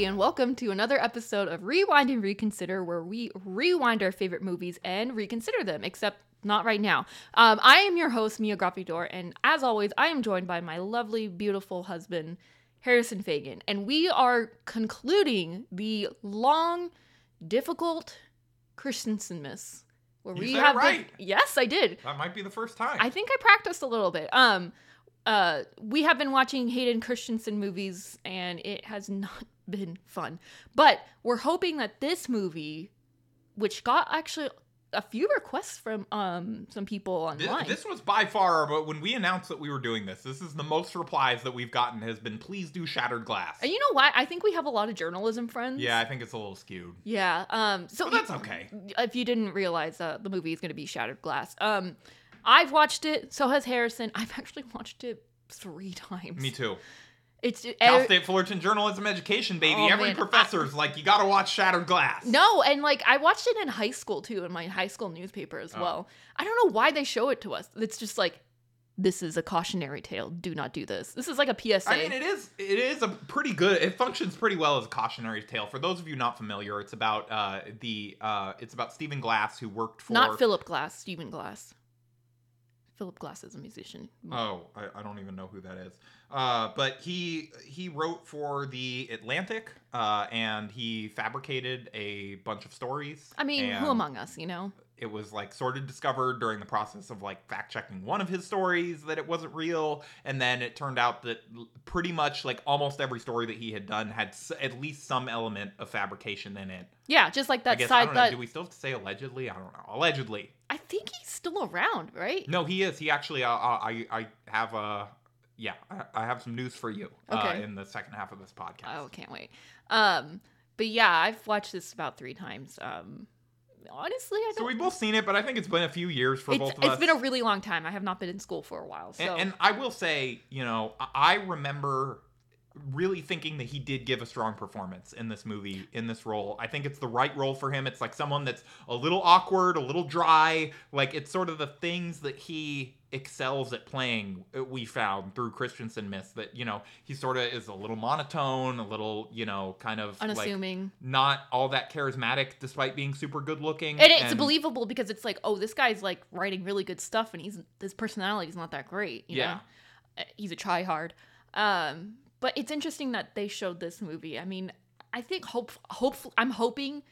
everybody, and welcome to another episode of Rewind and Reconsider, where we rewind our favorite movies and reconsider them, except not right now. Um, I am your host, Mia Grappidor, and as always, I am joined by my lovely, beautiful husband, Harrison Fagan, and we are concluding the long, difficult Christensenmas. Where You we have been- right. yes, I did. That might be the first time. I think I practiced a little bit. Um, uh, we have been watching Hayden Christensen movies, and it has not been fun. But we're hoping that this movie, which got actually a few requests from um some people online. This, was by far, but when we announced that we were doing this, this is the most replies that we've gotten has been please do Shattered Glass. and you know what? I think we have a lot of journalism friends. yeah, I think it's a little skewed. Yeah. Um. So that's okay. If you didn't realize, uh, the movie is going to be Shattered Glass. Um, I've watched it. So has Harrison. I've actually watched it three times. Me too. It's Cal uh, State Fullerton Journalism Education, baby. Oh, Every man. professor's like, you gotta watch Shattered Glass. No, and like I watched it in high school too, in my high school newspaper as Oh. well. I don't know why they show it to us. It's just like, this is a cautionary tale. Do not do this. This is like a PSA. I mean, it is it is a pretty good. It functions pretty well as a cautionary tale. For those of you not familiar, it's about uh, the uh, it's about Stephen Glass who worked for not Philip Glass, Stephen Glass. Philip Glass is a musician. Oh, I, I don't even know who that is. Uh, but he he wrote for the Atlantic, uh, and he fabricated a bunch of stories. I mean, who among us, you know? It was like sort of discovered during the process of like fact checking one of his stories that it wasn't real, and then it turned out that pretty much like almost every story that he had done had s- at least some element of fabrication in it. Yeah, just like that I guess I don't know. that Do we still have to say allegedly? I don't know. Allegedly. I think he's still around, right? No, he is. He actually. Uh, I I have a. Yeah, I, I have some news for you. Uh, Okay. in the second half of this podcast. Oh, can't wait. Um, but yeah, I've watched this about three times. Um, honestly, I So don't. we've both seen it, but I think it's been a few years for it's, both of it's us. It's been a really long time. I have not been in school for a while, so and, and I will say, you know, I remember really thinking that he did give a strong performance in this movie, in this role. I think it's the right role for him. It's like someone that's a little awkward, a little dry. Like it's sort of the things that he excels at playing. uh, We found through Christensenmas that you know he sort of is a little monotone, a little you know kind of like unassuming. not all that charismatic, despite being super good looking. and it's believable because it's like, oh, this guy's like writing really good stuff, and he's his personality's not that great. You Yeah. know? Uh, he's a try hard. Um, but it's interesting that they showed this movie. I mean, I think hope hope I'm hoping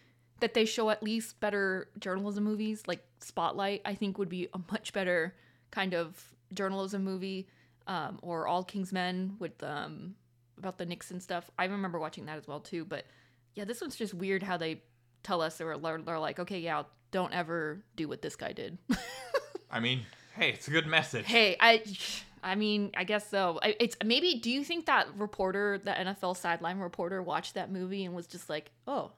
that they show at least better journalism movies like Spotlight. I think would be a much better kind of journalism movie, um, or All King's Men with um about the Nixon stuff. I remember watching that as well too. But yeah, this one's just weird how they tell us they're they're like, okay, yeah, don't ever do what this guy did. I mean, hey, it's a good message. hey, I, I mean, I guess so. I, it's maybe. Do you think that reporter, the NFL sideline reporter, watched that movie and was just like, oh,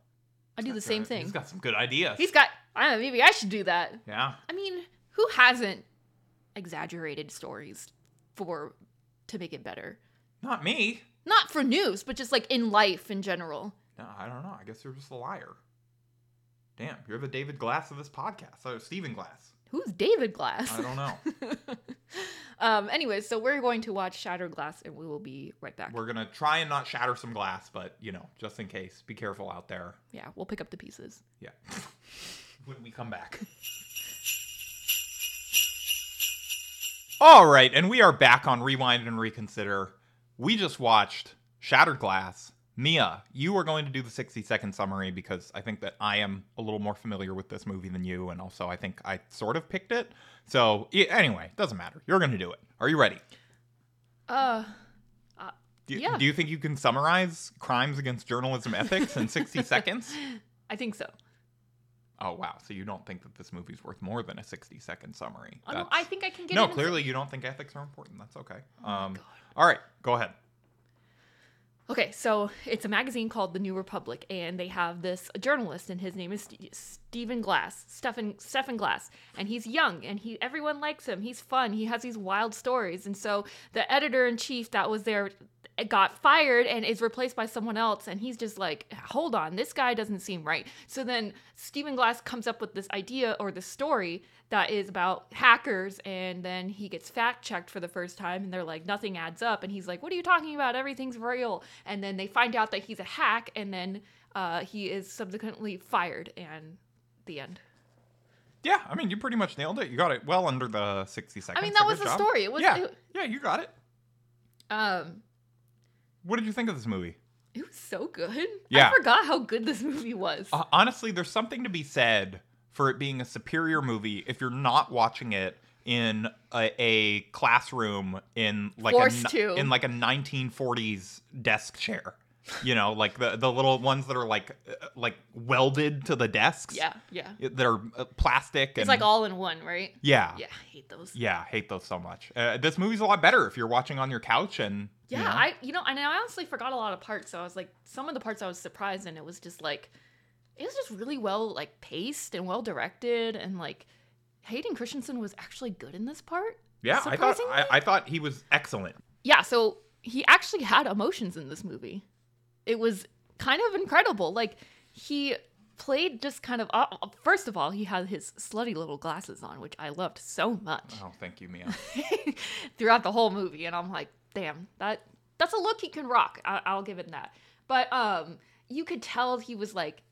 I do the same thing. He's got some good ideas. He's got. I don't know. Maybe I should do that. yeah. I mean, who hasn't exaggerated stories for to make it better? Not me. Not for news, but just like in life in general. No, I don't know. I guess you're just a liar. Damn, you're the David Glass of this podcast. Oh, Stephen Glass. Who's David Glass? I don't know. um. Anyways, so we're going to watch Shattered Glass, and we will be right back. We're gonna try and not shatter some glass, but you know, just in case, be careful out there. yeah, we'll pick up the pieces. Yeah. when we come back. All right, and we are back on Rewind and Reconsider. We just watched Shattered Glass. Mia, you are going to do the 60 second summary because I think that I am a little more familiar with this movie than you, and also I think I sort of picked it. So, anyway, doesn't matter. You're going to do it. Are you ready? Uh. Do Yeah. do you think you can summarize crimes against journalism ethics in 60 seconds? I think so. Oh, wow. So you don't think that this movie's worth more than a 60 second summary? Oh, no, I think I can get no, clearly you don't think ethics are important. That's okay. Um, all right, go ahead. Okay, so it's a magazine called The New Republic, and they have this journalist, and his name is Stephen Glass, Stephen Stephen Glass, and he's young, and he everyone likes him. He's fun. He has these wild stories, and so the editor in chief that was there got fired and is replaced by someone else. And he's just like hold on this guy doesn't seem right. So then stephen glass comes up with this idea or the story that is about hackers. And then he gets fact checked for the first time. And they're like nothing adds up. And he's like what are you talking about? Everything's real. And then they find out that he's a hack. And then uh, he is subsequently fired. And the end Yeah, I mean, you pretty much nailed it. You got it well under the 60 seconds. i mean so that was good the job. story it was yeah, it, yeah, you got it. um What did you think of this movie? it was so good Yeah. i forgot how good this movie was Uh, honestly, there's something to be said for it being a superior movie if you're not watching it in a, a classroom in like Forced a to. in like a 1940s desk chair. You know, like the the little ones that are like uh, like welded to the desks. yeah yeah That are uh, plastic and it's like all in one right yeah. yeah I hate those Yeah, hate those so much. Uh, this movie's a lot better if you're watching on your couch and you Yeah, know. I you know, and I honestly forgot a lot of parts. So I was like, some of the parts I was surprised, and it was just like, it was just really well like paced and well directed, and like Hayden Christensen was actually good in this part. yeah, I thought I. I thought he was excellent. Yeah, so he actually had emotions in this movie. It was kind of incredible. Like he played just kind of. Uh, first of all, he had his slutty little glasses on, which I loved so much. Oh, thank you, Mia. throughout the whole movie and i'm like damn that that's a look he can rock I, i'll give it that but um you could tell he was like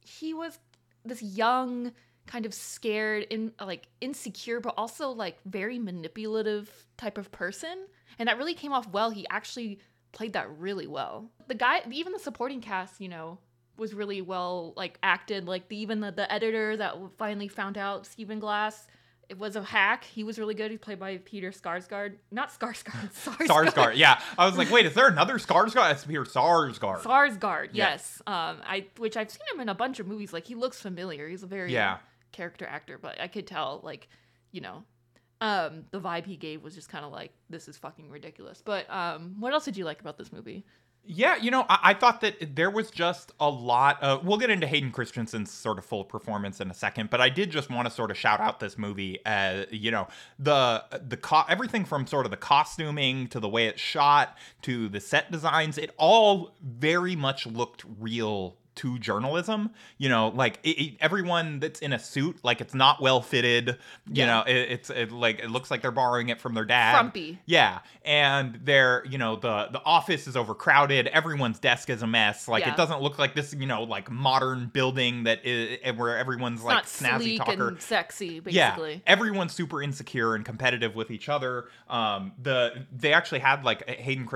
he was this young kind of scared in like insecure but also like very manipulative type of person and that really came off well he actually played that really well the guy even the supporting cast you know was really well like acted like the, even the, the editor that finally found out stephen glass it was a hack he was really good he played by peter skarsgård not skarsgård skarsgård Sarsgaard. Yeah, I was like, wait, is there another Skarsgård? It's here, Sarsgaard. Sarsgaard, Yeah. yes. Um, I which I've seen him in a bunch of movies. Like he looks familiar. He's a very Yeah. character actor, but I could tell like, you know, um, the vibe he gave was just kind of like this is fucking ridiculous. But um, what else did you like about this movie? Yeah, you know, I, I thought that there was just a lot of. We'll get into Hayden Christensen's sort of full performance in a second, but I did just want to sort of shout out this movie. As you know, the the co- everything from sort of the costuming to the way it's shot to the set designs, it all very much looked real to journalism. You know, like it, it- everyone that's in a suit, like it's not well fitted. You Yeah. know, it, it's it, like it looks like they're borrowing it from their dad. Frumpy. Yeah, and they're you know the the office is overcrowded. Everyone's desk is a mess. Like Yeah. it doesn't look like this you know like modern building that is where everyone's It's like snazzy talker. sexy, Yeah, everyone's super insecure and competitive with each other. Um, the they actually had like Hayden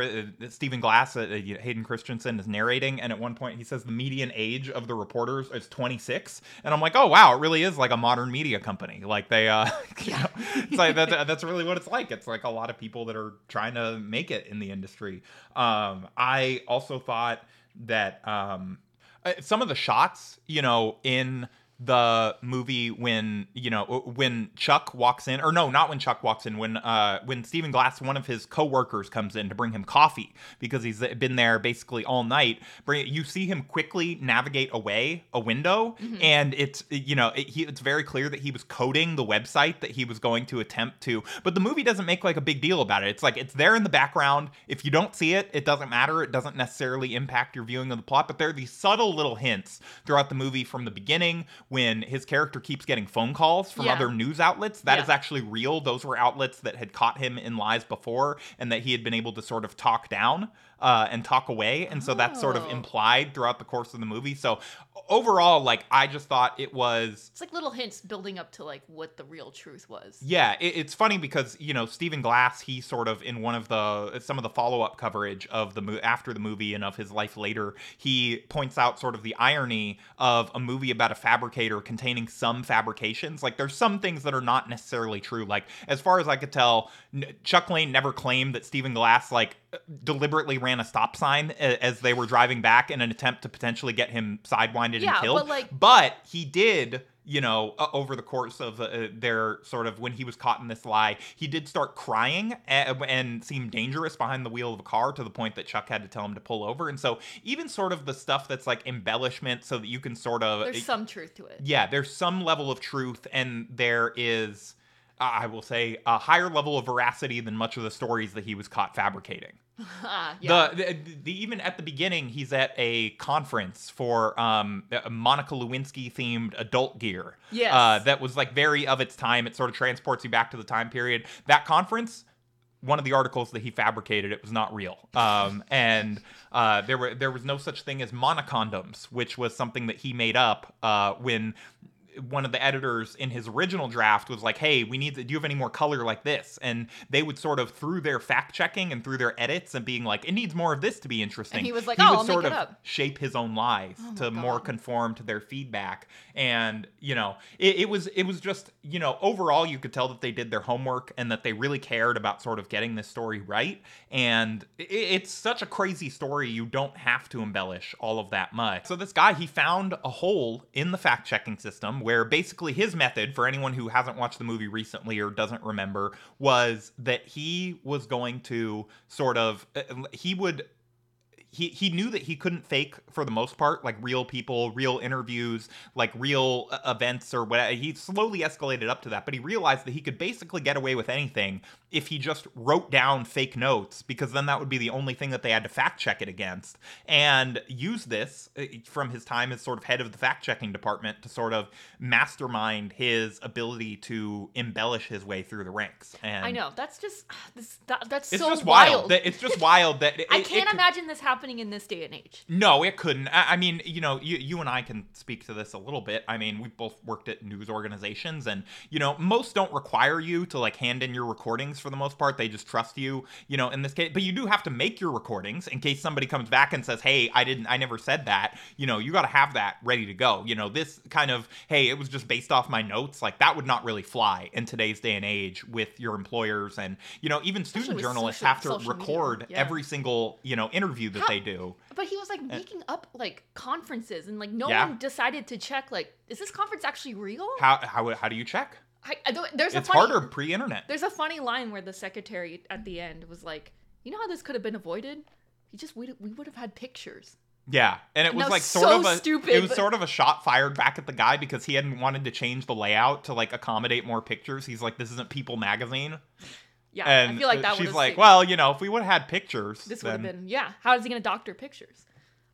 uh, Stephen Glass, uh, uh, Hayden Christensen is narrating, and at one point he says the median age of the reporters is 26, and I'm like, oh wow, it really is like a modern media company. Like they, uh, you know, it's like that, that's really what it's like. It's like a lot of people that are trying to make it in the industry. Um, I also thought that um, uh, some of the shots, you know, in the movie when you know when Chuck walks in or no not when Chuck walks in when uh when Stephen Glass one of his coworkers comes in to bring him coffee because he's been there basically all night bring you see him quickly navigate away a window and it's you know it, he, it's very clear that he was coding the website that he was going to attempt to but the movie doesn't make like a big deal about it. It's like it's there in the background. If you don't see it it doesn't matter. It doesn't necessarily impact your viewing of the plot but there are these subtle little hints throughout the movie from the beginning when his character keeps getting phone calls from Yeah. other news outlets that is Yeah. actually real those were outlets that had caught him in lies before and that he had been able to sort of talk down uh, and talk away and so that's sort of Oh. implied throughout the course of the movie so overall like i just thought it was It's like little hints building up to like what the real truth was. yeah, it, it's funny because you know Stephen Glass, he sort of in one of the some of the follow up coverage of the mo- after the movie and of his life later, he points out sort of the irony of a movie about a fabricator containing some fabrications. Like there's some things that are not necessarily true. Like as far as I could tell, Chuck Lane never claimed that Stephen Glass like deliberately ran a stop sign as they were driving back in an attempt to potentially get him sidewinded Yeah, and killed. but, like- but he did you know, uh, over the course of uh, their sort of when he was caught in this lie, he did start crying and, and seem dangerous behind the wheel of a car to the point that Chuck had to tell him to pull over. And so, even sort of the stuff that's like embellishment so that you can sort of There's some truth to it. yeah, there's some level of truth, and there is. I will say, a higher level of veracity than much of the stories that he was caught fabricating. Ah, yeah. The, the, the even at the beginning, he's at a conference for um, Monica Lewinsky themed adult gear. Yes. Uh, that was like very of its time. It sort of transports you back to the time period. That conference, one of the articles that he fabricated, it was not real. Um, and uh, there were there was no such thing as monocondoms, which was something that he made up uh, when one of the editors in his original draft was like, "Hey, we need to. Do you have any more color like this?" And they would sort of through their fact checking and through their edits and being like, "It needs more of this to be interesting." And he was like, he "Oh, would I'll make sort it of up." shape his own lies Oh to my more conform to their feedback. And you know, it, it was it was just you know overall you could tell that they did their homework and that they really cared about sort of getting this story right. And it, it's such a crazy story. You don't have to embellish all of that much. So this guy he found a hole in the fact checking system where basically his method for anyone who hasn't watched the movie recently or doesn't remember was that he was going to sort of uh, he would he he knew that he couldn't fake for the most part like real people real interviews like real uh, events or whatever he slowly escalated up to that but he realized that he could basically get away with anything if he just wrote down fake notes because then that would be the only thing that they had to fact check it against and use this uh, from his time as sort of head of the fact checking department to sort of mastermind his ability to embellish his way through the ranks and I know. That's just this. That, that's it's so just wild, wild. that it's just wild that it, I can't could- imagine this happening in this day and age. no, it couldn't. I, I mean, you know, you, you and I can speak to this a little bit. I mean, we both worked at news organizations, and you know, most don't require you to like hand in your recordings for the most part. They just trust you, you know, in this case. But you do have to make your recordings in case somebody comes back and says, "Hey, I didn't, I never said that." You know, you got to have that ready to go. You know, this kind of, "Hey, it was just based off my notes," like that would not really fly in today's day and age with your employers, and you know, even student journalists social- have to record yeah. every single you know interview that How- they do. But he was like eh. making up like conferences and like no Yeah. one decided to check like is this conference actually real? How how how do you check? I, I don't- there's It's a funny, harder pre-internet. There's a funny line where the secretary at the end was like, "You know how this could have been avoided? He just we we would have had pictures." Yeah, and it And was like sort so of a stupid, it was but- sort of a shot fired back at the guy because he hadn't wanted to change the layout to like accommodate more pictures. He's like, "This isn't People magazine," Yeah, and I feel like that she's like, "Well, you know, if we would have had pictures, this would have been yeah. How is he gonna doctor pictures?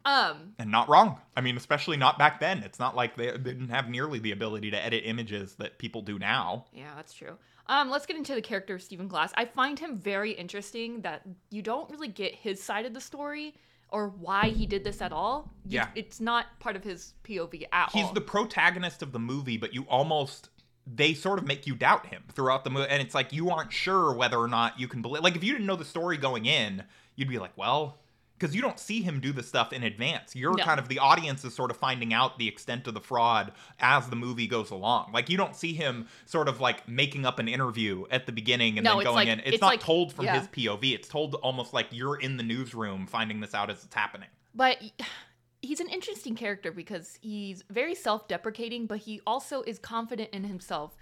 Um, and not wrong. I mean, especially not back then. It's not like they, they didn't have nearly the ability to edit images that people do now. Yeah, that's true. Um, let's get into the character of Stephen Glass. I find him very interesting that you don't really get his side of the story or why he did this at all. You- Yeah. It's not part of his POV at he's all. He's the protagonist of the movie, but you almost they sort of make you doubt him throughout the movie, and it's like you aren't sure whether or not you can believe. Like if you didn't know the story going in, you'd be like, well. Because you don't see him do the stuff in advance. You're No. kind of the audience is sort of finding out the extent of the fraud as the movie goes along. Like you don't see him sort of like making up an interview at the beginning and No, then going like- in. It's, it's not like- told from yeah. his POV. It's told almost like you're in the newsroom finding this out as it's happening. but he's an interesting character because he's very self-deprecating, but he also is confident in himself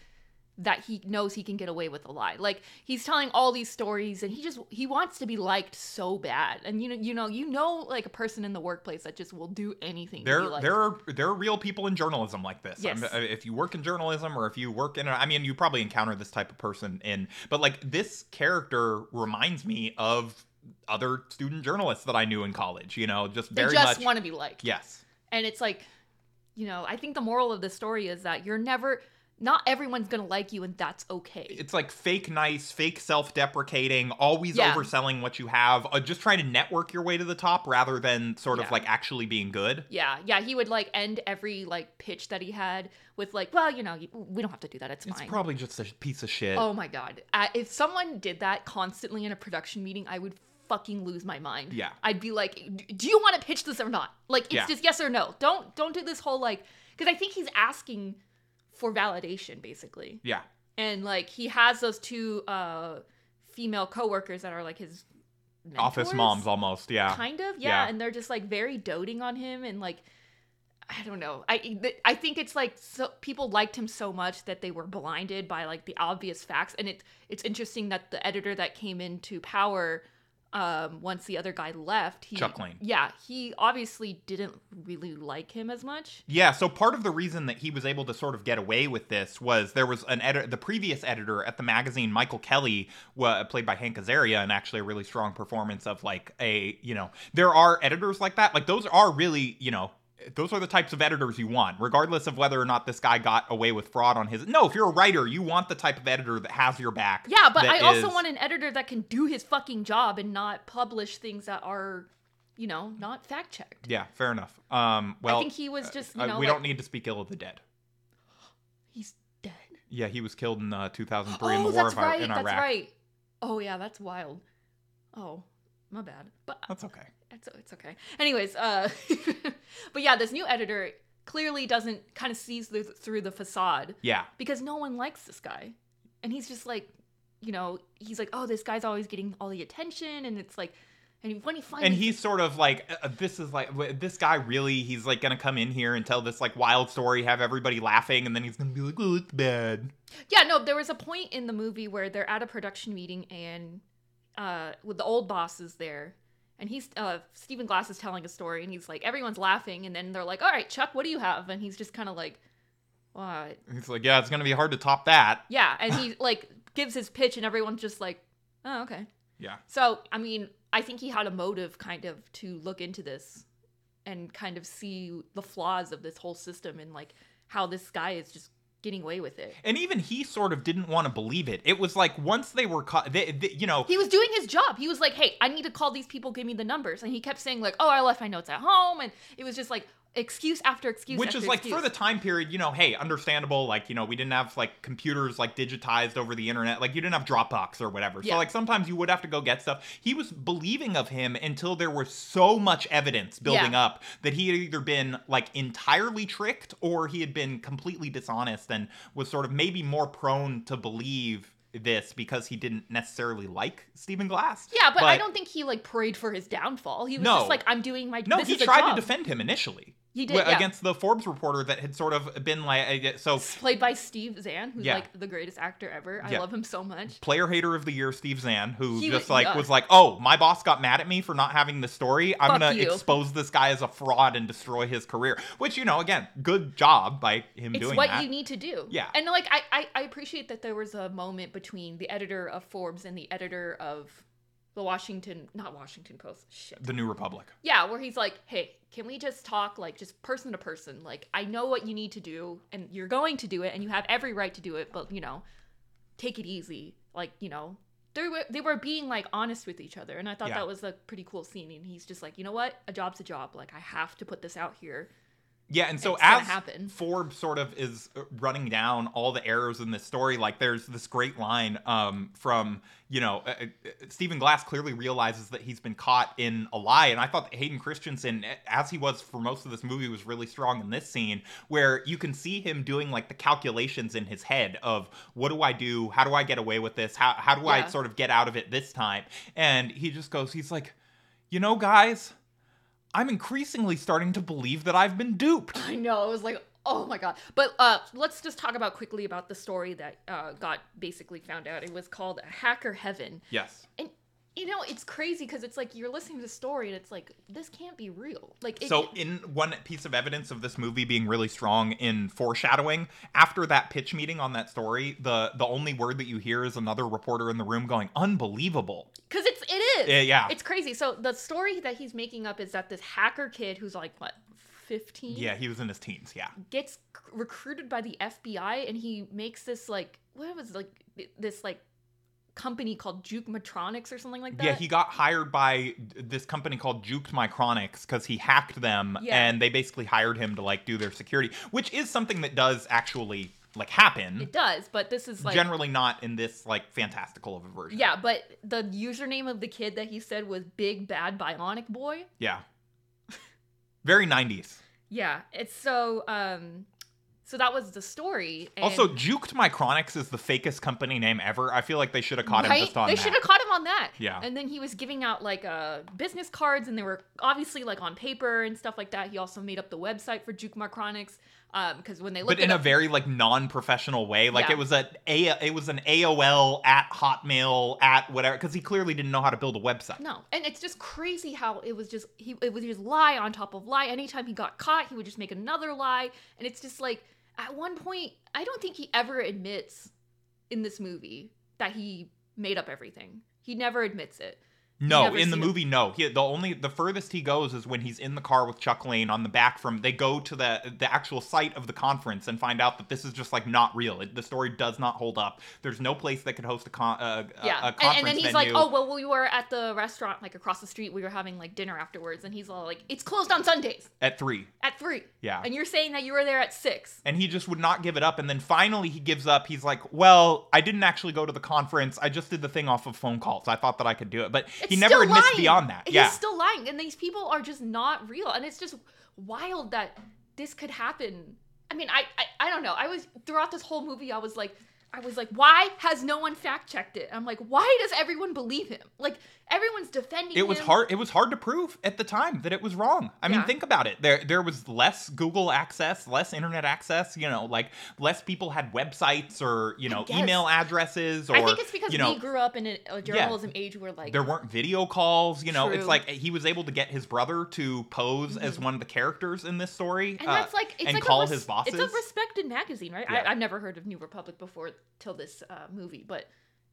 that he knows he can get away with a lie. Like he's telling all these stories and he just he wants to be liked so bad. And you know you know you know like a person in the workplace that just will do anything to there there are there are real people in journalism like this Yes. I'm- if you work in journalism or if you work in I mean you probably encounter this type of person in but like this character reminds me of other student journalists that i knew in college you know just they very just much want to be liked. yes And it's like, you know, I think the moral of the story is that you're never, not everyone's gonna like you, and that's okay. it's like fake nice fake self-deprecating always Yeah. overselling what you have uh, just trying to network your way to the top rather than sort Yeah. of like actually being good yeah, yeah. He would like end every like pitch that he had with like, well, you know, we don't have to do that. It's fine. it's fine. probably just a piece of shit oh my god, uh, if someone did that constantly in a production meeting, I would fucking lose my mind. Yeah. I'd be like, do you want to pitch this or not? Like, it's Yeah. just yes or no. Don't don't do this whole like, because I think he's asking for validation basically. yeah and like he has those two uh female coworkers that are like his office moms almost yeah kind of yeah. Yeah. and they're just like very doting on him and like i don't know i i think it's like so people liked him so much that they were blinded by like the obvious facts and it it's interesting that the editor that came into power um, once the other guy left. He, Chuck Lane. Yeah, he obviously didn't really like him as much. Yeah, so part of the reason that he was able to sort of get away with this was there was an editor, the previous editor at the magazine, Michael Kelly, wa- played by Hank Azaria, and actually a really strong performance of like a, you know, there are editors like that. Like those are really, you know, those are the types of editors you want, regardless of whether or not this guy got away with fraud on his. No, if you're a writer, you want the type of editor that has your back. Yeah, but I also is- want an editor that can do his fucking job and not publish things that are, you know, not fact checked. Yeah, fair enough. Um, well, I think he was just, you uh, we like, don't need to speak ill of the dead. he's dead. Yeah, he was killed in uh, 2003 oh, in the war that's of, right. in That's right. Oh yeah, that's wild. Oh, my bad. But That's okay. It's it's okay. Anyways, uh, but yeah, this new editor clearly doesn't kind of sees through, through the facade Yeah. because no one likes this guy, and he's just like, you know, he's like, oh, this guy's always getting all the attention, and it's like, and when he finally and he's sort of like uh, this is like this guy really he's like gonna come in here and tell this like wild story have everybody laughing and then he's gonna be like oh it's bad Yeah, no, there was a point in the movie where they're at a production meeting and uh with the old bosses there and he's uh Stephen Glass is telling a story and he's like everyone's laughing and then they're like, "All right, Chuck, what do you have?" and he's just kind of like, "What?" he's like yeah it's gonna be hard to top that Yeah, and he like gives his pitch and everyone's just like, "Oh, okay." yeah So, I mean, I think he had a motive kind of to look into this and kind of see the flaws of this whole system and like how this guy is just getting away with it. and even he sort of didn't want to believe it it was like once they were caught they, they, you know He was doing his job. He was like, "Hey, I need to call these people. Give me the numbers." And he kept saying like, "Oh, I left my notes at home," and it was just like excuse after excuse. which after is like excuse. for the time period you know hey understandable like you know we didn't have like computers like digitized over the internet like you didn't have dropbox or whatever Yeah. so like sometimes you would have to go get stuff he was believing of him until there was so much evidence building Yeah. up that he had either been like entirely tricked or he had been completely dishonest and was sort of maybe more prone to believe this because he didn't necessarily like Stephen Glass. yeah, but, I don't think he like prayed for his downfall. He was No. just like, "I'm doing my No, he tried to defend him initially. He did, yeah. against the Forbes reporter that had sort of been like so Played by Steve Zahn, who's Yeah. like the greatest actor ever. I Yeah. love him so much. player hater of the year Steve Zahn, who He just was- like was like, "Oh, my boss got mad at me for not having the story. I'm Fuck gonna you." expose this guy as a fraud and destroy his career." Which you know, again, good job by him It's doing what that. you need to do. Yeah. And like I, I I appreciate that there was a moment between the editor of Forbes and the editor of the Washington, not Washington Post. Shit. the New Republic. Yeah, where he's like, "Hey, can we just talk like just person to person? Like I know what you need to do and you're going to do it and you have every right to do it, but you know, take it easy. Like, you know, they were they were being like honest with each other and I thought Yeah. that was a pretty cool scene and he's just like, "You know what? A job's a job. Like I have to put this out here." Yeah, and so as. Forbes sort of is uh, running down all the errors in this story, like there's this great line um, from you know uh, uh, Stephen Glass clearly realizes that he's been caught in a lie, and I thought that Hayden Christensen, as he was for most of this movie, was really strong in this scene where you can see him doing like the calculations in his head of what do I do, how do I get away with this, how how do I sort of get out of it this time, and he just goes, he's like, you know, guys. I'm increasingly starting to believe that I've been duped. I know. It was like, oh my god. But uh, let's just talk about quickly about the story that uh, got basically found out. It was called Hacker Heaven, Yes. and you know it's crazy because it's like you're listening to the story and it's like this can't be real. Like it, So, in one piece of evidence of this movie being really strong in foreshadowing, after that pitch meeting on that story, the the only word that you hear is another reporter in the room going, "Unbelievable." because it's it is. Yeah, yeah. It's crazy. So the story that he's making up is that this hacker kid who's like what. 15 Yeah, he was in his teens. Yeah. gets recruited by the FBI and he makes this like what was it, like this like company called Juke Matronics or something like that. Yeah, he got hired by this company called Jukt Micronics because he hacked them, Yeah. and they basically hired him to like do their security, which is something that does actually like happen. It does, but this is like Generally, not in this like fantastical of a version. Yeah, but the username of the kid that he said was Big Bad Bionic Boy. Yeah. Very 90s. Yeah, it's so um so that was the story. And Also, Jukt Micronics is the fakest company name ever. I feel like they should have caught him just on that. they that. should have caught him on that. Yeah. And then he was giving out like uh business cards and they were obviously like on paper and stuff like that. He also made up the website for Jukt Micronics. Um, because when they but looked in it in a very like non-professional way like Yeah. it was a, a it was an aol at hotmail at whatever because he clearly didn't know how to build a website no, and it's just crazy how it was just he it was just lie on top of lie. Anytime he got caught, he would just make another lie, and it's just like at one point, I don't think he ever admits in this movie that he made up everything. He never admits it. No in the movie no. He the only the furthest he goes is when he's in the car with chuck lane on the back from they go to the the actual site of the conference and find out that this is just like not real. It, the story does not hold up. There's no place that could host a con uh, Yeah, a, and, conference and then he's venue. Like, "Oh well, we were at the restaurant like across the street. We were having like dinner afterwards." And he's all like, "It's closed on Sundays. At three. At three. yeah. And you're saying that you were there at six. and he just would not give it up. And then finally he gives up. He's like well i didn't actually go to the conference. I just did the thing off of phone calls. I thought that i could do it. But he never admits lying. beyond that He's yeah still lying, and these people are just not real. And it's just wild that this could happen. I mean, I, I I don't know. I was throughout this whole movie, I was like, I was like, why has no one fact checked it? I'm like, why does everyone believe him? Like everyone's defending it was him. hard it was hard to prove at the time that it was wrong i mean think about it there there was less google access less internet access you know like less people had websites or you know email addresses or I think it's because you know we grew up in a, a journalism age where like there weren't video calls you know it's like he was able to get his brother to pose as one of the characters in this story Mm-hmm. and uh, that's like it's and like call a res- his bosses It's a respected magazine, right? Yeah. I, I've never heard of New Republic before till this uh, movie, but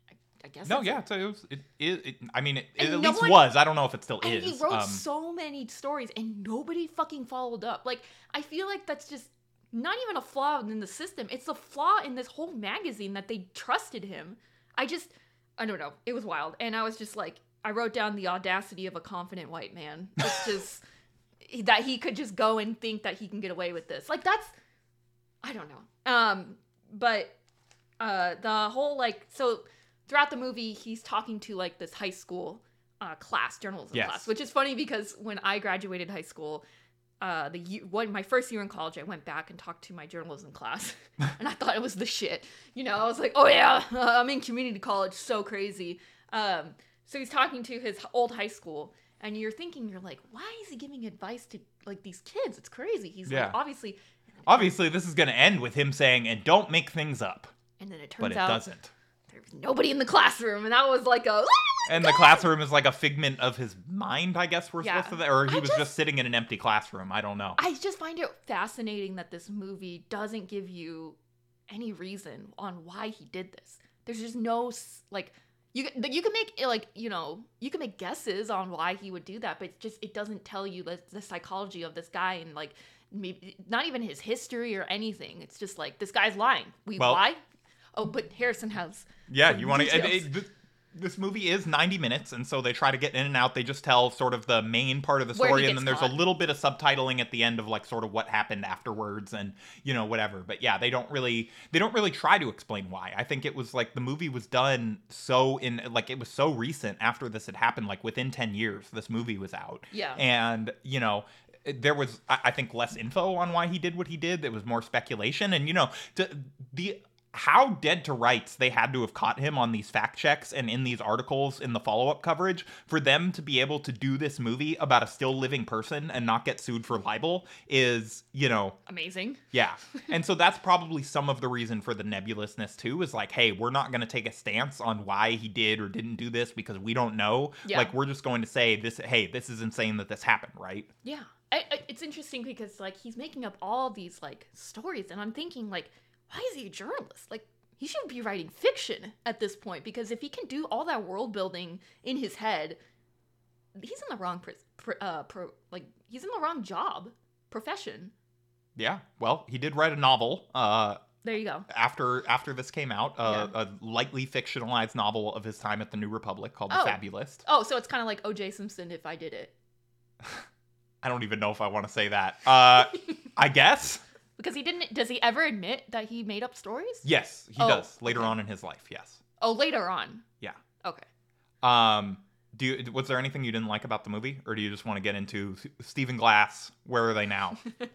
I, I guess no yeah it. so it was it, it, it i mean it, it at no least one- was i don't know if it still And is he wrote um, so many stories, and nobody fucking followed up. Like I feel like that's just not even a flaw in the system. It's a flaw in this whole magazine that they trusted him. I just, I don't know. It was wild, and I was just like, I wrote down the audacity of a confident white man. It's just that he could just go and think that he can get away with this. Like that's, I don't know. Um, but uh, the whole like so throughout the movie, he's talking to like this high school uh, class, journalism Yes. class, which is funny because when I graduated high school, uh, the year, one my first year in college, I went back and talked to my journalism class, and I thought it was the shit. You know, I was like, oh yeah, I'm in community college, so crazy. Um, so he's talking to his old high school, and you're thinking, you're like, why is he giving advice to like these kids? It's crazy. He's Yeah. like, obviously, obviously this is going to end with him saying and don't make things up and then it turns but it out doesn't there's nobody in the classroom, and that was like a. and the classroom is like a figment of his mind, I guess we're Yeah. supposed to, or he I was just- just, sitting in an empty classroom. I don't know. I just find it fascinating that this movie doesn't give you any reason on why he did this. There's just no like you can- you can make like you know you can make guesses on why he would do that, but it just it doesn't tell you the, the psychology of this guy and like maybe not even his history or anything. It's just like this guy's lying. We Well- why? Oh, but Harrison has yeah, you want to. This movie is 90 minutes, and so they try to get in and out. They just tell sort of the main part of the story, and then there's caught. a little bit of subtitling at the end of like sort of what happened afterwards, and you know whatever. But yeah, they don't really they don't really try to explain why. I think it was like the movie was done so in like it was so recent after this had happened, like within 10 years, this movie was out. Yeah. and you know there was I I think less info on why he did what he did. There was more speculation, and you know to, the how dead to rights they had to have caught him on these fact checks and in these articles in the follow up coverage for them to be able to do this movie about a still living person and not get sued for libel is you know amazing. yeah. And so that's probably some of the reason for the nebulousness too is like, hey, we're not going to take a stance on why he did or didn't do this because we don't know. Yeah. Like we're just going to say this hey, this is insane that this happened, right? Yeah. I, I, it's interesting because like he's making up all these like stories and I'm thinking like why is he a journalist? Like he should be writing fiction at this point because if he can do all that world building in his head, he's in the wrong pr- pr- uh pro, like he's in the wrong job, profession. Yeah. Well, he did write a novel uh There you go. after after this came out, uh, a lightly fictionalized novel of his time at the New Republic called Oh. The Fabulist. Oh, so it's kind of like O.J. Simpson if I did it. I don't even know if I want to say that. Uh I guess. Because he didn't does he ever admit that he made up stories? Yes, he Oh, does later okay. on in his life. Yes. Oh, later on. Yeah. Okay. Um, do you, was there anything you didn't like about the movie, or do you just want to get into Stephen Glass? Where are they now?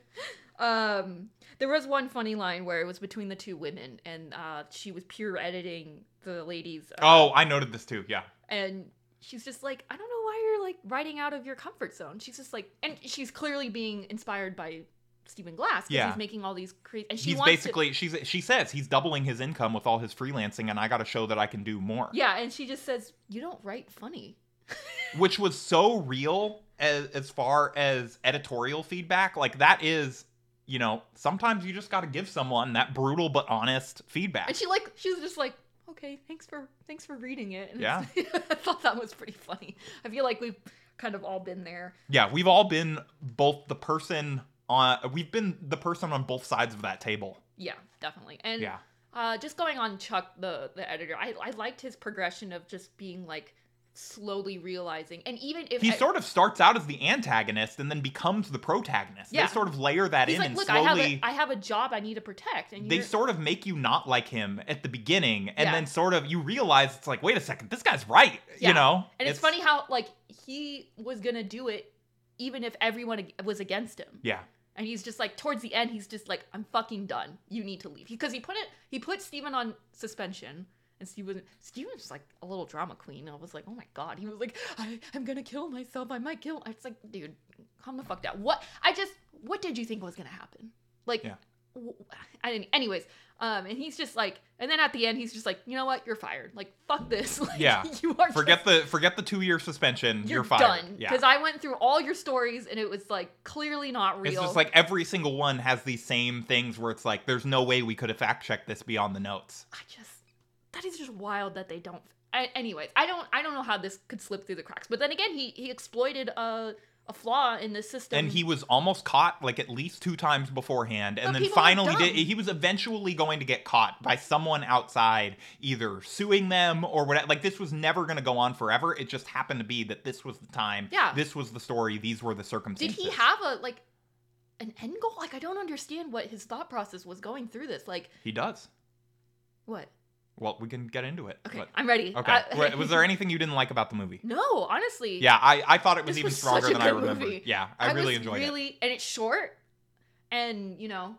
Um, there was one funny line where it was between the two women, and uh, she was pure editing the ladies. Uh, oh, I noted this too. Yeah, and she's just like, I don't know why you're like writing out of your comfort zone. She's just like, and she's clearly being inspired by Stephen Glass because Yeah. he's making all these crazy. And she he's basically she's she says he's doubling his income with all his freelancing, and I got to show that I can do more. Yeah, and she just says, "You don't write funny." which was so real as, as far as editorial feedback. Like that is, you know, sometimes you just got to give someone that brutal but honest feedback. And she like she was just like, "Okay, thanks for thanks for reading it." And Yeah. I thought that was pretty funny. I feel like we've kind of all been there. yeah, we've all been both the person on we've been the person on both sides of that table. Yeah, definitely. And Yeah. uh, just going on Chuck, the the editor, I I liked his progression of just being like slowly realizing, and even if He I- sort of starts out as the antagonist and then becomes the protagonist. Yeah. They sort of layer that he's in like, and look, I have a I have a job I need to protect, and they sort of make you not like him at the beginning and Yeah. then sort of you realize it's like wait a second this guy's right Yeah. you know and it's, funny how like he was gonna do it even if everyone was against him. yeah And he's just like towards the end, he's just like, "I'm fucking done. You need to leave." Because he put it, he put Steven on suspension, and Steven, Steven's like a little drama queen. I was like, "Oh my god!" He was like, I, "I'm gonna kill myself. I might kill." It's like, dude, calm the fuck down. What? I just, what did you think was gonna happen? Like, Yeah. I didn't. Anyways, um, and he's just like, and then at the end, he's just like, you know what? You're fired. Like, fuck this. Like, Yeah. you are forget just- the forget the two year suspension you're, you're, fired done. yeah Because I went through all your stories, and it was like clearly not real. It's just like every single one has these same things where it's like, there's no way we could have fact checked this beyond the notes. I just that is just wild that they don't. I, anyways, I don't I don't know how this could slip through the cracks. But then again, he he exploited a a flaw in the system. And he was almost caught like at least two times beforehand, and But then finally did. He was eventually going to get caught by someone outside, either suing them or whatever. Like this was never going to go on forever. It just happened to be that this was the time. Yeah. This was the story. These were the circumstances. did he have a like an end goal? Like I don't understand what his thought process was going through this. Like He does. what? Well, we can get into it. Okay, but- I'm ready. okay. Uh, I- was there anything you didn't like about the movie? No, honestly. Yeah, I, I thought it was even was stronger than I remembered. movie. Yeah, I, really was enjoyed it. really, and it's short, and you know,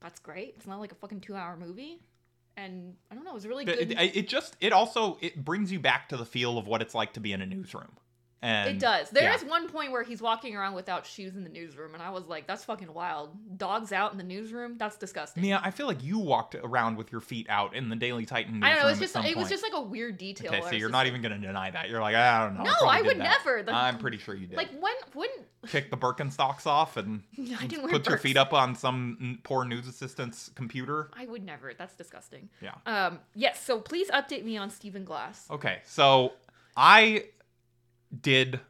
that's great. It's not like a fucking two hour movie, and I don't know, it was really It, good. it, it just it also it brings you back to the feel of what it's like to be in a newsroom. And It does. There yeah. is one point where he's walking around without shoes in the newsroom, and I was like, "That's fucking wild." Dogs out in the newsroom. That's disgusting. Mia, I feel like you walked around with your feet out in the Daily Titan newsroom I don't know. It's just it was just like a weird detail. okay. So you're not like- even gonna deny that. You're like, I don't know. No, probably I would that. never. The, I'm pretty sure you did. like when when Kick the Birkenstocks off and I put your feet up on some poor news assistant's computer. I would never. That's disgusting. Yeah. Um. Yes. So please update me on Stephen Glass. Okay, so I did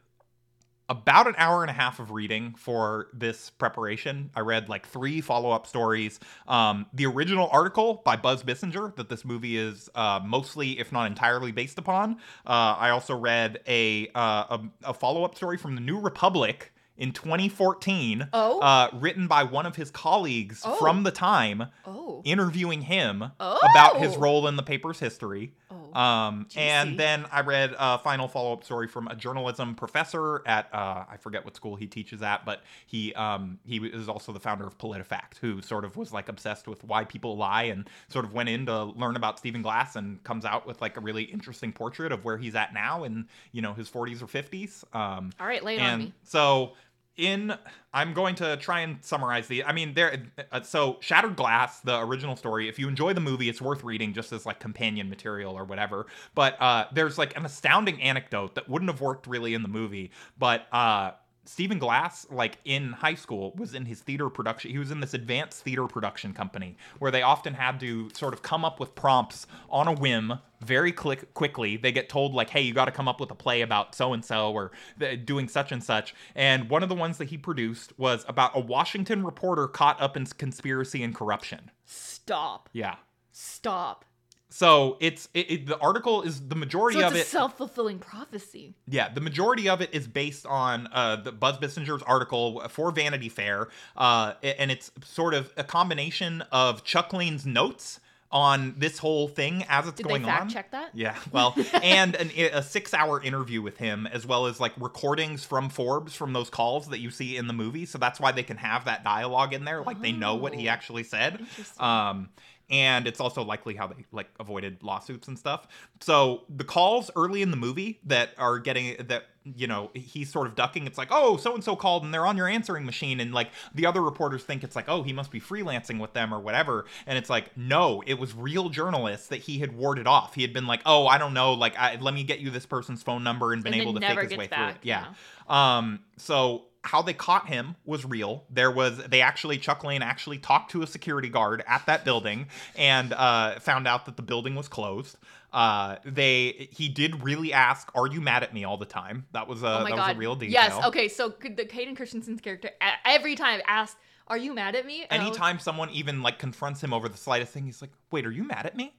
about an hour and a half of reading for this preparation. I read like three follow up stories. Um, the original article by Buzz Bissinger that this movie is uh, mostly, if not entirely, based upon. Uh, I also read a, uh, a, a follow up story from the New Republic in 2014, Oh. uh, written by one of his colleagues Oh. from the time, Oh. interviewing him Oh. about his role in the paper's history. Um, and then I read a final follow up story from a journalism professor at uh, I forget what school he teaches at, but he um, he is also the founder of PolitiFact, who sort of was like obsessed with why people lie and sort of went in to learn about Stephen Glass and comes out with like a really interesting portrait of where he's at now in you know his 40s or 50s. Um, All right, lay it on and me. so in i'm going to try and summarize the i mean there uh, so shattered glass the original story if you enjoy the movie it's worth reading just as like companion material or whatever. But uh there's like an astounding anecdote that wouldn't have worked really in the movie but uh Stephen Glass, like in high school, was in his theater production. He was in this advanced theater production company where they often had to sort of come up with prompts on a whim very click quickly. They get told like, "Hey, you got to come up with a play about so and so or uh, doing such and such." And one of the ones that he produced was about a Washington reporter caught up in conspiracy and corruption. Stop. Yeah. Stop. So it's it, it, the article is the majority So of it's a it. self fulfilling prophecy. Yeah, the majority of it is based on uh, the Buzz Bissinger's article for Vanity Fair, uh, and it's sort of a combination of Chuck Chucklean's notes on this whole thing as it's Did going they fact on. check that? Yeah, well, and an, a six-hour interview with him, as well as like recordings from Forbes from those calls that you see in the movie. So that's why they can have that dialogue in there, like they know what he Oh. actually said. Interesting. Um, and it's also likely how they like avoided lawsuits and stuff. So the calls early in the movie that are getting that you know he's sort of ducking it's like oh so and so called and they're on your answering machine and like the other reporters think it's like oh he must be freelancing with them or whatever and it's like no it was real journalists that he had warded off. He had been like oh i don't know like I, let me get you this person's phone number and been And able to fake his way back, through it. yeah. um so how they caught him was real. There was they actually Chuck Lane actually talked to a security guard at that building and uh, found out that the building was closed. Uh, they he did really ask, "Are you mad at me all the time?" That was a oh that god. was a real detail. Yes. Okay. So the Hayden Christensen's character every time asked, "Are you mad at me?" And I was- Anytime someone even like confronts him over the slightest thing, he's like, "Wait, are you mad at me?"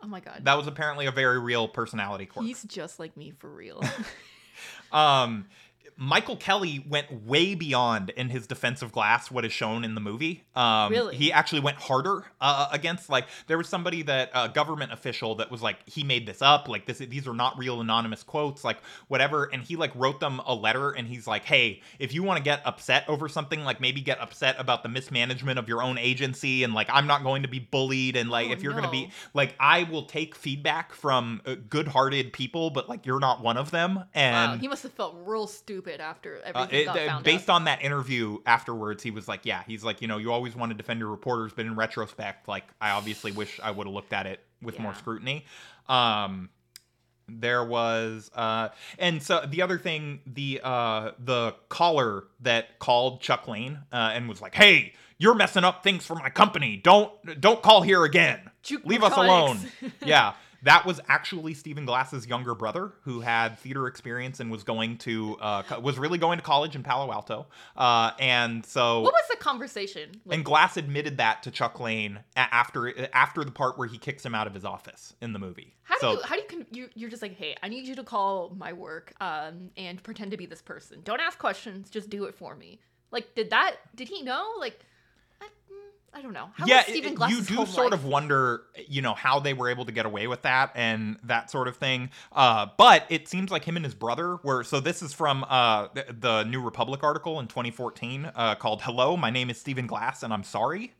oh my god. That was apparently a very real personality quirk. He's just like me for real. Um, Michael Kelly went way beyond in his defense of Glass what is shown in the movie. Um, Really? He actually went harder uh, against like there was somebody that a government official that was like he made this up like this these are not real anonymous quotes like whatever and he like wrote them a letter and he's like hey if you want to get upset over something like maybe get upset about the mismanagement of your own agency and like I'm not going to be bullied and like Oh, if you're going to be like I will take feedback from uh, good-hearted people but like you're not one of them and wow. He must have felt real stupid after uh, everything it- got uh, based out. on that interview afterwards, he was like, "Yeah, he's like, you know, you always want to defend your reporters, but in retrospect, like, I obviously wish I would have looked at it with more scrutiny." Um, there was, uh, and so the other thing, the uh, the caller that called Chuck Lane uh, and was like, "Hey, you're messing up things for my company. Don't don't call here again. Jukt Leave us alone." yeah. That was actually Stephen Glass's younger brother, who had theater experience and was going to uh, co- was really going to college in Palo Alto, uh, and so What was the conversation? Like, and Glass admitted that to Chuck Lane a- after after the part where he kicks him out of his office in the movie. how do so you how do you, con- you you're just like, hey, I need you to call my work um and pretend to be this person. Don't ask questions, just do it for me. Like, did that? Did he know? Like, I don't know. How yeah, Stephen you do sort life? of wonder, you know, how they were able to get away with that and that sort of thing. Uh, but it seems like him and his brother were. So this is from uh, the, the New Republic article in 2014 uh, called "Hello, my name is Stephen Glass, and I'm sorry."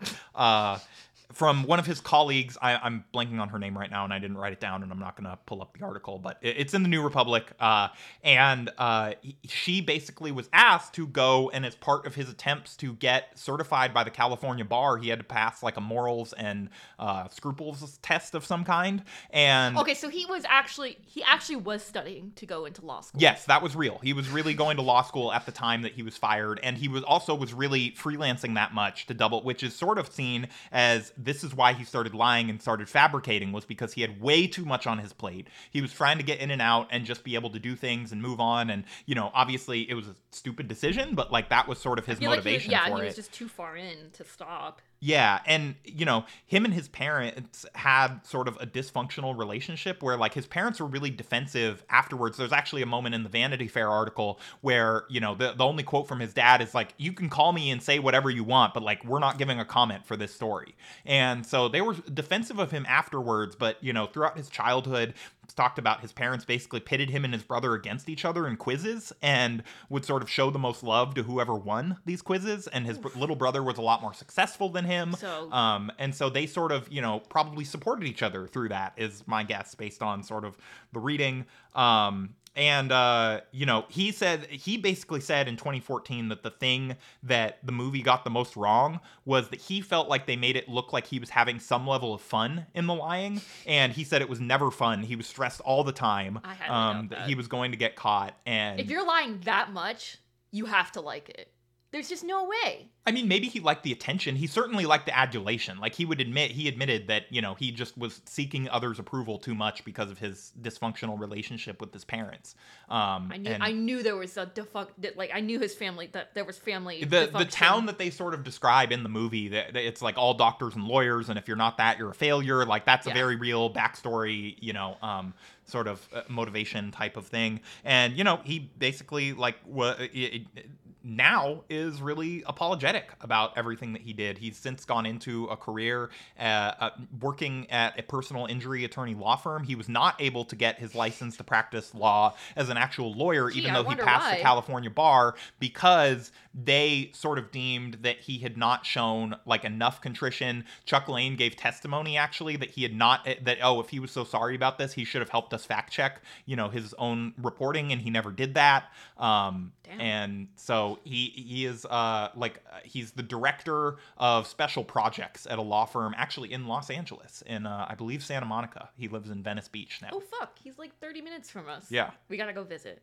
From one of his colleagues, I, I'm blanking on her name right now, and I didn't write it down, and I'm not going to pull up the article, but it- it's in the New Republic. Uh, and uh, she basically was asked to go, and as part of his attempts to get certified by the California bar, he had to pass like a morals and uh, scruples test of some kind. And Okay, so he was actually he actually was studying to go into law school. Yes, that was real. He was really going to law school at the time that he was fired, and he was also was really freelancing that much to double, which is sort of seen as this is why he started lying and started fabricating was because he had way too much on his plate. He was trying to get in and out and just be able to do things and move on, and you know, obviously it was a stupid decision, but like that was sort of his feel like he motivation yeah, for he it. was just too far in to stop. Yeah, and you know, him and his parents had sort of a dysfunctional relationship where like his parents were really defensive afterwards. There's actually a moment in the Vanity Fair article where, you know, the, the only quote from his dad is like, You can call me and say whatever you want, but like we're not giving a comment for this story. And so they were defensive of him afterwards, but you know, throughout his childhood, talked about his parents basically pitted him and his brother against each other in quizzes and would sort of show the most love to whoever won these quizzes. And his br- little brother was a lot more successful than him. So- um and so they sort of you know probably supported each other through that is my guess based on sort of the reading. Um and uh you know he said he basically said in 2014 that the thing that the movie got the most wrong was that he felt like they made it look like he was having some level of fun in the lying and he said it was never fun he was stressed all the time I um that that. he was going to get caught and If you're lying that much, you have to like it. There's just no way. I mean, maybe he liked the attention. He certainly liked the adulation. Like he would admit, he admitted that you know he just was seeking others' approval too much because of his dysfunctional relationship with his parents. Um, I knew and I knew there was a defunct like I knew his family that there was family the the town that they sort of describe in the movie that that it's like all doctors and lawyers, and if you're not that, you're a failure. Like that's a very real backstory. You know. Um, sort of uh, motivation type of thing and you know he basically like wa- it, it, now is really apologetic about everything that he did. He's since gone into a career uh, uh, working at a personal injury attorney law firm. He was not able to get his license to practice law as an actual lawyer, Gee, even though he passed why. the California bar, because they sort of deemed that he had not shown like enough contrition. Chuck Lane gave testimony actually that he had not that oh if he was so sorry about this he should have helped us fact check you know his own reporting and he never did that. Um, Damn. and so he he is uh like uh, he's the director of special projects at a law firm actually in Los Angeles in uh, I believe Santa Monica. He lives in Venice Beach now. Oh fuck, he's like 30 minutes from us. Yeah. We gotta go visit.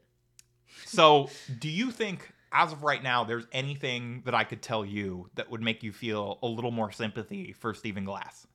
So, do you think, as of right now, there's anything that I could tell you that would make you feel a little more sympathy for Stephen Glass?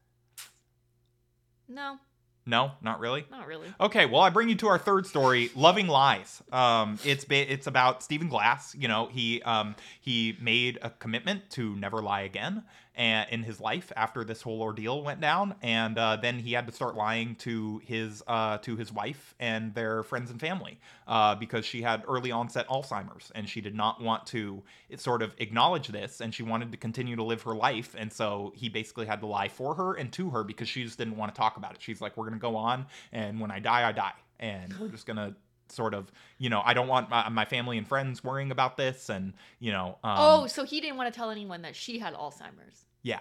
No, No, not really. not really. Okay, well, I bring you to our third story, "Loving Lies." Um, it's ba- it's about Stephen Glass. You know, he um, he made a commitment to never lie again, and in his life after this whole ordeal went down, and uh, then he had to start lying to his uh, to his wife and their friends and family uh, because she had early onset Alzheimer's, and she did not want to sort of acknowledge this, and she wanted to continue to live her life, and so he basically had to lie for her and to her because she just didn't want to talk about it. She's like, "We're gonna go on, and when I die, I die, and we're just gonna." Sort of you know i don't want my, my family and friends worrying about this and you know um, oh, so he didn't want to tell anyone that she had Alzheimer's. yeah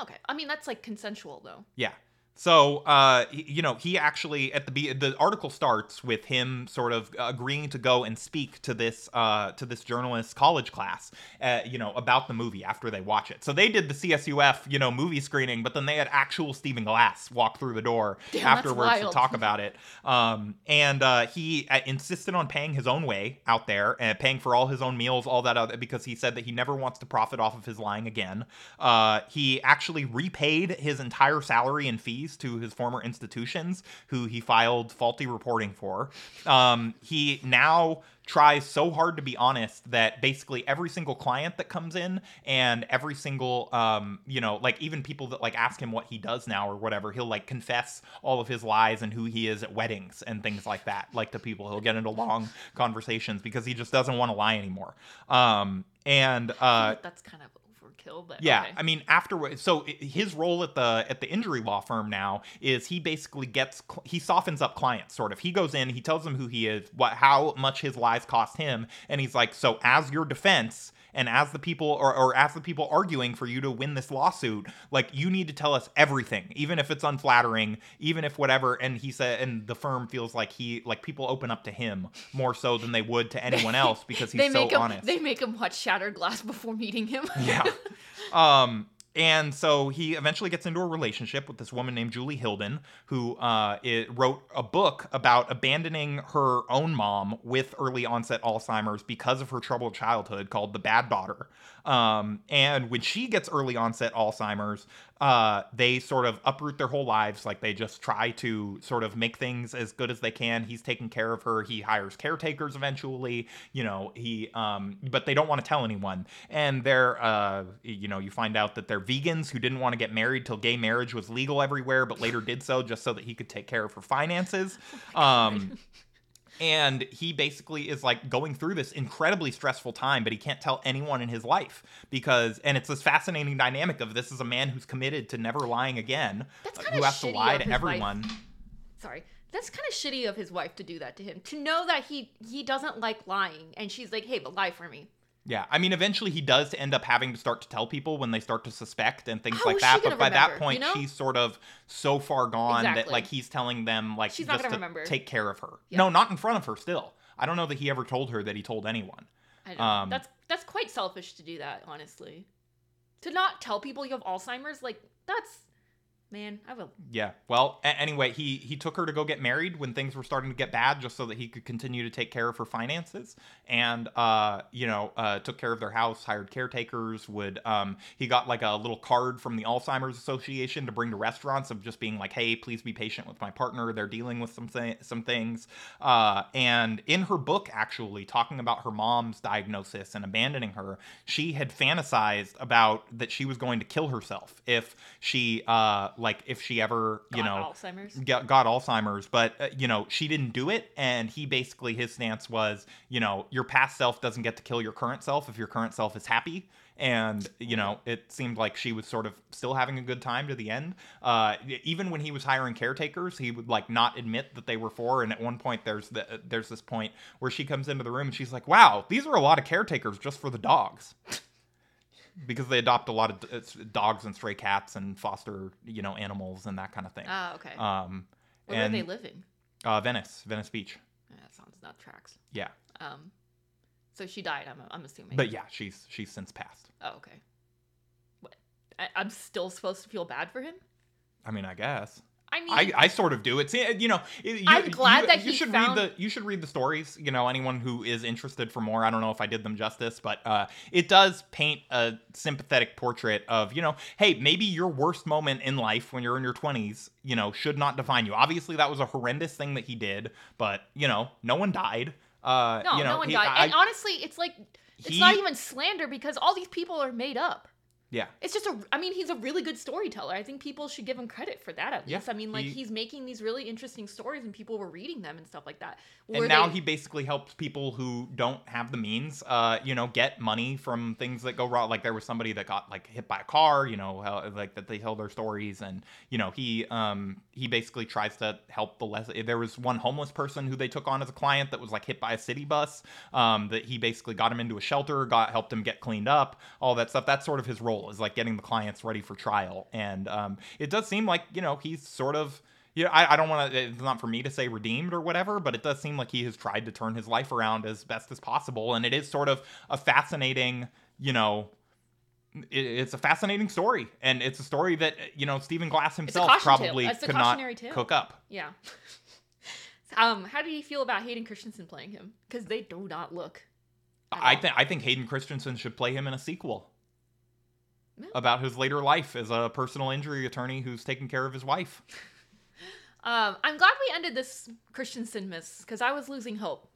Okay. I mean, that's like consensual though. Yeah. So, uh, you know, he actually at the be- the article starts with him sort of agreeing to go and speak to this uh, to this journalist college class, uh, you know, about the movie after they watch it. So they did the CSUF, you know, movie screening, but then they had actual Stephen Glass walk through the door Damn, afterwards to talk about it. Um, and uh, he uh, insisted on paying his own way out there and paying for all his own meals, all that other, because he said that he never wants to profit off of his lying again. Uh, he actually repaid his entire salary and fees to his former institutions, who he filed faulty reporting for. Um, he now tries so hard to be honest that basically every single client that comes in and every single um you know like even people that like ask him what he does now or whatever he'll like confess all of his lies and who he is at weddings and things like that like to people he'll get into long conversations because he just doesn't want to lie anymore um and uh that's kind of overkill, but yeah, okay. I mean afterwards. So his role at the at the injury law firm now is he basically gets he softens up clients sort of. He goes in, he tells them who he is, what how much his lies cost him, and he's like, so as your defense. And as the people, or, or as the people arguing for you to win this lawsuit, like you need to tell us everything, even if it's unflattering, even if whatever. And he said, and the firm feels like he, like people open up to him more so than they would to anyone else because he's they so him honest. they make him watch Shattered Glass before meeting him. yeah. Um, and so he eventually gets into a relationship with this woman named Julie Hilden, who uh, wrote a book about abandoning her own mom with early onset Alzheimer's because of her troubled childhood called The Bad Daughter. Um, and when she gets early onset Alzheimer's, uh, they sort of uproot their whole lives. Like they just try to sort of make things as good as they can. He's taking care of her. He hires caretakers eventually. You know, he, um, but they don't want to tell anyone. And they're, uh, you know, you find out that they're vegans who didn't want to get married till gay marriage was legal everywhere, but later did so just so that he could take care of her finances. Um, and he basically is like going through this incredibly stressful time but he can't tell anyone in his life because and it's this fascinating dynamic of this is a man who's committed to never lying again That's uh, who has to lie to his wife. everyone Sorry. That's kind of shitty of his wife to do that to him. To know that he he doesn't like lying and she's like, "Hey, but lie for me." Yeah i mean eventually he does end up having to start to tell people when they start to suspect and things How like that but gonna by that point you know? she's sort of so far gone that like he's telling them like She's not just gonna remember. take care of her Yeah. no not in front of her still i don't know that he ever told her that he told anyone I don't. Um, that's that's quite selfish to do that, honestly. To not tell people you have Alzheimer's, like that's man, I will. Yeah. Well, a- anyway, he he took her to go get married when things were starting to get bad, just so that he could continue to take care of her finances, and uh, you know, uh, took care of their house, hired caretakers. Would um, he got like a little card from the Alzheimer's Association to bring to restaurants of just being like, hey, please be patient with my partner. They're dealing with some th- some things. Uh, and in her book, actually talking about her mom's diagnosis and abandoning her, she had fantasized about that she was going to kill herself if she uh like if she ever you Got know Alzheimer's. got, got Alzheimer's, but uh, you know she didn't do it, and he basically his stance was, you know, your past self doesn't get to kill your current self if your current self is happy, and you know it seemed like she was sort of still having a good time to the end. Uh, even when he was hiring caretakers, he would like not admit that they were for, and at one point there's the, there's this point where she comes into the room and she's like, wow, these are a lot of caretakers just for the dogs. Because they adopt a lot of d- dogs and stray cats and foster, you know, animals and that kind of thing. Ah, okay. Um, Where and are they living? uh, Venice, Venice Beach. Yeah, that sounds that tracks. Yeah, Um, so she died. I'm I'm assuming. but yeah, she's she's since passed. Oh, okay. What? I, I'm still supposed to feel bad for him. I mean, I guess I mean, I, I sort of do. It's you know, you, I'm glad you, that you he should found- read the you should read the stories. You know, anyone who is interested for more. I don't know if I did them justice, but uh, it does paint a sympathetic portrait of you know, hey, maybe your worst moment in life when you're in your 20s, you know, should not define you. Obviously, that was a horrendous thing that he did, but you know, no one died. Uh, no, you know, no one he- died. I- and honestly, it's like it's he- not even slander because all these people are made up. Yeah. It's just a. I mean, he's a really good storyteller. I think people should give him credit for that at Yeah, least. I mean, like he- he's making these really interesting stories, and people were reading them and stuff like that. and now they- he basically helps people who don't have the means uh you know get money from things that go wrong like there was somebody that got like hit by a car you know how, like that they tell their stories and you know he um he basically tries to help the less there was one homeless person who they took on as a client that was like hit by a city bus um that he basically got him into a shelter got helped him get cleaned up all that stuff that's sort of his role is like getting the clients ready for trial and um it does seem like you know he's sort of yeah, I, I don't want to. It's not for me to say redeemed or whatever, but it does seem like he has tried to turn his life around as best as possible, and it is sort of a fascinating, you know, it, it's a fascinating story, and it's a story that you know Stephen Glass himself probably could not tale. cook up. Yeah. um, how do you feel about Hayden Christensen playing him? Because they do not look. I think I think Hayden Christensen should play him in a sequel Yeah. about his later life as a personal injury attorney who's taking care of his wife. Um, I'm glad we ended this Christensenmas because I was losing hope.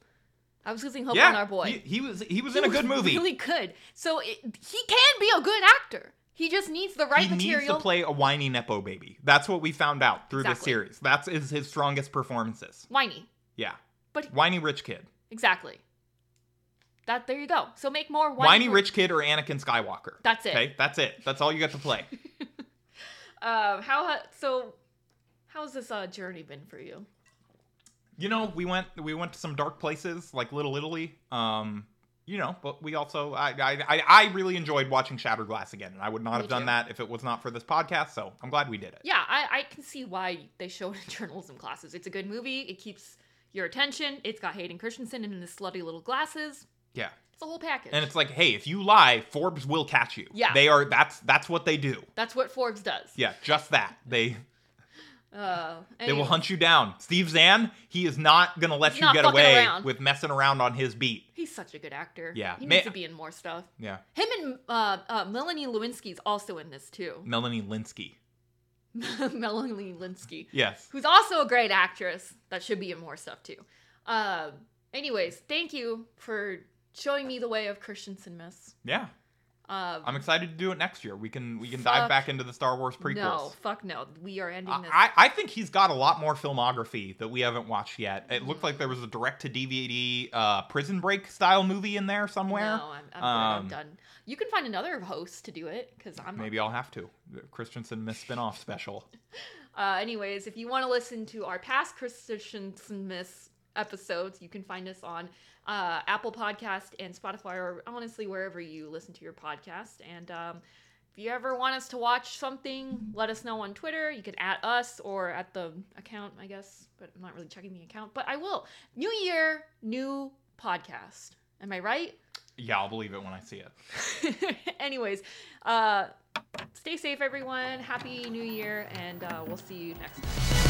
I was losing hope yeah, on our boy. He, he was he was He in a good movie. He really good. So it, he can be a good actor. He just needs the right he material. needs to play a whiny nepo baby. That's what we found out through this series. That's is his strongest performances. Whiny. Yeah, But whiny rich kid, exactly. That there you go. So make more whiny, whiny, rich kid, or Anakin Skywalker. That's it. Okay, that's it. That's all you got to play. Um, how so? How's this uh, journey been for you? you know, we went we went to some dark places like Little Italy. Um, you know, but we also I I I, I really enjoyed watching Shattered Glass again, and I would not Me have done too. that if it was not for this podcast. So I'm glad we did it. Yeah, I, I can see why they show it in journalism classes. It's a good movie. It keeps your attention. It's got Hayden Christensen in his slutty little glasses. Yeah. It's a whole package. And it's like, hey, if you lie, Forbes will catch you. Yeah. They are that's that's what they do. That's what Forbes does. Yeah, just that. They Uh, They will hunt you down. Steve Zahn, he is not going to let He's you not get fucking away around. with messing around on his beat. He's such a good actor. Yeah. He needs to be in more stuff. Yeah. Him and uh, uh, Melanie Lewinsky's also in this too. Melanie Lynskey. Melanie Lynskey, Yes. who's also a great actress that should be in more stuff too. Um, anyways, thank you for showing me the way of Christensenmas. Yeah. Uh, I'm excited to do it next year. We can we can dive back into the Star Wars prequels. no, fuck no. We are ending this. I, I think he's got a lot more filmography that we haven't watched yet. It looked like there was a direct to DVD uh, prison break style movie in there somewhere. No, I'm, I'm. Um, I'm done. You can find another host to do it because I'm Maybe I'll have to. The Christensenmas spinoff special. Uh, anyways, if you want to listen to our past Christensenmas episodes, you can find us on uh, Apple Podcast and Spotify, or honestly wherever you listen to your podcast. And um, if you ever want us to watch something, let us know on Twitter. You could at us or at the account, I guess, but I'm not really checking the account. But I will. New year, new podcast. Am I right? Yeah, I'll believe it when I see it. Anyways, uh, stay safe, everyone. Happy New Year, and uh, we'll see you next time.